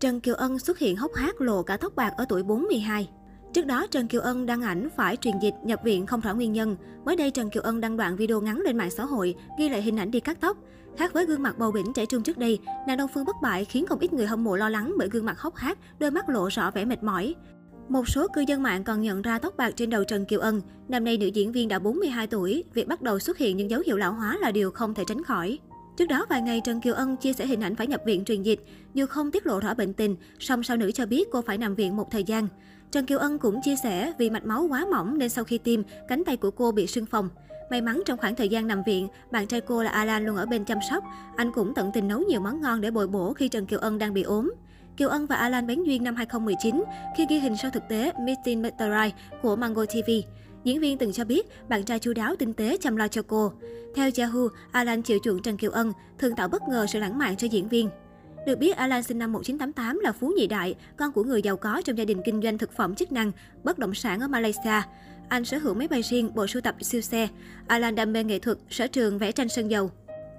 Trần Kiều Ân xuất hiện hốc hác lộ cả tóc bạc ở tuổi 42. Trước đó, Trần Kiều Ân đăng ảnh phải truyền dịch nhập viện không rõ nguyên nhân. Mới đây, Trần Kiều Ân đăng đoạn video ngắn lên mạng xã hội, ghi lại hình ảnh đi cắt tóc. Khác với gương mặt bầu bỉnh trẻ trung trước đây, nàng Đông Phương bất bại khiến không ít người hâm mộ lo lắng bởi gương mặt hốc hác, đôi mắt lộ rõ vẻ mệt mỏi. Một số cư dân mạng còn nhận ra tóc bạc trên đầu Trần Kiều Ân. Năm nay nữ diễn viên đã 42 tuổi, việc bắt đầu xuất hiện những dấu hiệu lão hóa là điều không thể tránh khỏi. Trước đó vài ngày Trần Kiều Ân chia sẻ hình ảnh phải nhập viện truyền dịch, dù không tiết lộ rõ bệnh tình, song sao nữ cho biết cô phải nằm viện một thời gian. Trần Kiều Ân cũng chia sẻ vì mạch máu quá mỏng nên sau khi tiêm, cánh tay của cô bị sưng phồng. May mắn trong khoảng thời gian nằm viện, bạn trai cô là Alan luôn ở bên chăm sóc. Anh cũng tận tình nấu nhiều món ngon để bồi bổ khi Trần Kiều Ân đang bị ốm. Kiều Ân và Alan bén duyên năm 2019 khi ghi hình sau thực tế Meeting Meteorite của Mango TV. Diễn viên từng cho biết bạn trai chu đáo tinh tế chăm lo cho cô. Theo Yahoo, Alan chịu chuộng Trần Kiều Ân, thường tạo bất ngờ sự lãng mạn cho diễn viên. Được biết, Alan sinh năm 1988 là phú nhị đại, con của người giàu có trong gia đình kinh doanh thực phẩm chức năng, bất động sản ở Malaysia. Anh sở hữu máy bay riêng, bộ sưu tập siêu xe. Alan đam mê nghệ thuật, sở trường vẽ tranh sơn dầu.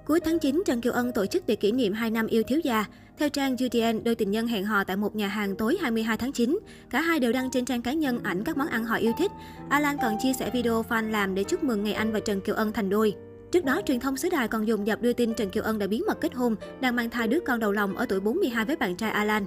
Cuối tháng 9, Trần Kiều Ân tổ chức để kỷ niệm 2 năm yêu thiếu gia. Theo trang UDN, đôi tình nhân hẹn hò tại một nhà hàng tối 22 tháng 9. Cả hai đều đăng trên trang cá nhân ảnh các món ăn họ yêu thích. Alan còn chia sẻ video fan làm để chúc mừng ngày anh và Trần Kiều Ân thành đôi. Trước đó, truyền thông xứ đài còn dùng dập đưa tin Trần Kiều Ân đã bí mật kết hôn, đang mang thai đứa con đầu lòng ở tuổi 42 với bạn trai Alan.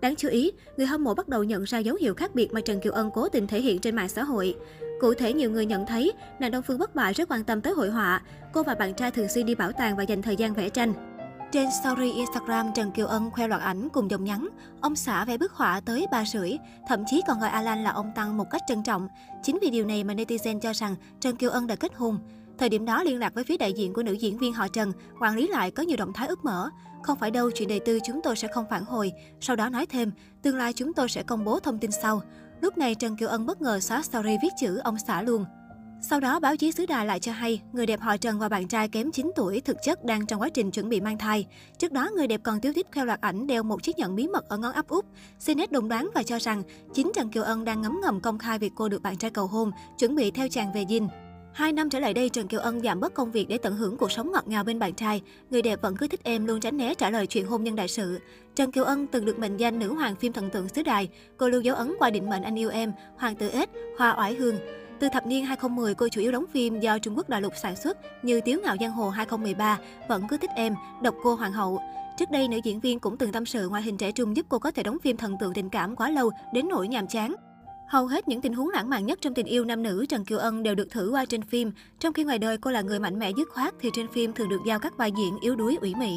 Đáng chú ý, người hâm mộ bắt đầu nhận ra dấu hiệu khác biệt mà Trần Kiều Ân cố tình thể hiện trên mạng xã hội. Cụ thể, nhiều người nhận thấy nàng Đông Phương bất bại rất quan tâm tới hội họa. Cô và bạn trai thường xuyên đi bảo tàng và dành thời gian vẽ tranh. Trên story Instagram, Trần Kiều Ân khoe loạt ảnh cùng dòng nhắn. Ông xã vẽ bức họa tới ba rưỡi, thậm chí còn gọi Alan là ông Tăng một cách trân trọng. Chính vì điều này mà netizen cho rằng Trần Kiều Ân đã kết hôn. Thời điểm đó liên lạc với phía đại diện của nữ diễn viên họ Trần, quản lý lại có nhiều động thái ước mở. Không phải đâu, chuyện đời tư chúng tôi sẽ không phản hồi. Sau đó nói thêm, tương lai chúng tôi sẽ công bố thông tin sau. Lúc này Trần Kiều Ân bất ngờ xóa story viết chữ ông xã luôn. Sau đó, báo chí xứ Đài lại cho hay, người đẹp họ Trần và bạn trai kém 9 tuổi thực chất đang trong quá trình chuẩn bị mang thai. Trước đó, người đẹp còn tiêu thích theo loạt ảnh đeo một chiếc nhẫn bí mật ở ngón áp út. CNET đồng đoán và cho rằng, chính Trần Kiều Ân đang ngấm ngầm công khai việc cô được bạn trai cầu hôn, chuẩn bị theo chàng về dinh. Hai năm trở lại đây, Trần Kiều Ân giảm bớt công việc để tận hưởng cuộc sống ngọt ngào bên bạn trai. Người đẹp vẫn cứ thích em luôn tránh né trả lời chuyện hôn nhân đại sự. Trần Kiều Ân từng được mệnh danh nữ hoàng phim thần tượng xứ đài. Cô lưu dấu ấn qua định mệnh anh yêu em, hoàng tử ếch, hoa oải hương. Từ thập niên 2010, cô chủ yếu đóng phim do Trung Quốc đại lục sản xuất như Tiếu ngạo giang hồ 2013, Vẫn cứ thích em, Độc cô hoàng hậu. Trước đây, nữ diễn viên cũng từng tâm sự ngoại hình trẻ trung giúp cô có thể đóng phim thần tượng tình cảm quá lâu đến nỗi nhàm chán. Hầu hết những tình huống lãng mạn nhất trong tình yêu nam nữ Trần Kiều Ân đều được thử qua trên phim, trong khi ngoài đời cô là người mạnh mẽ dứt khoát thì trên phim thường được giao các vai diễn yếu đuối ủy mị.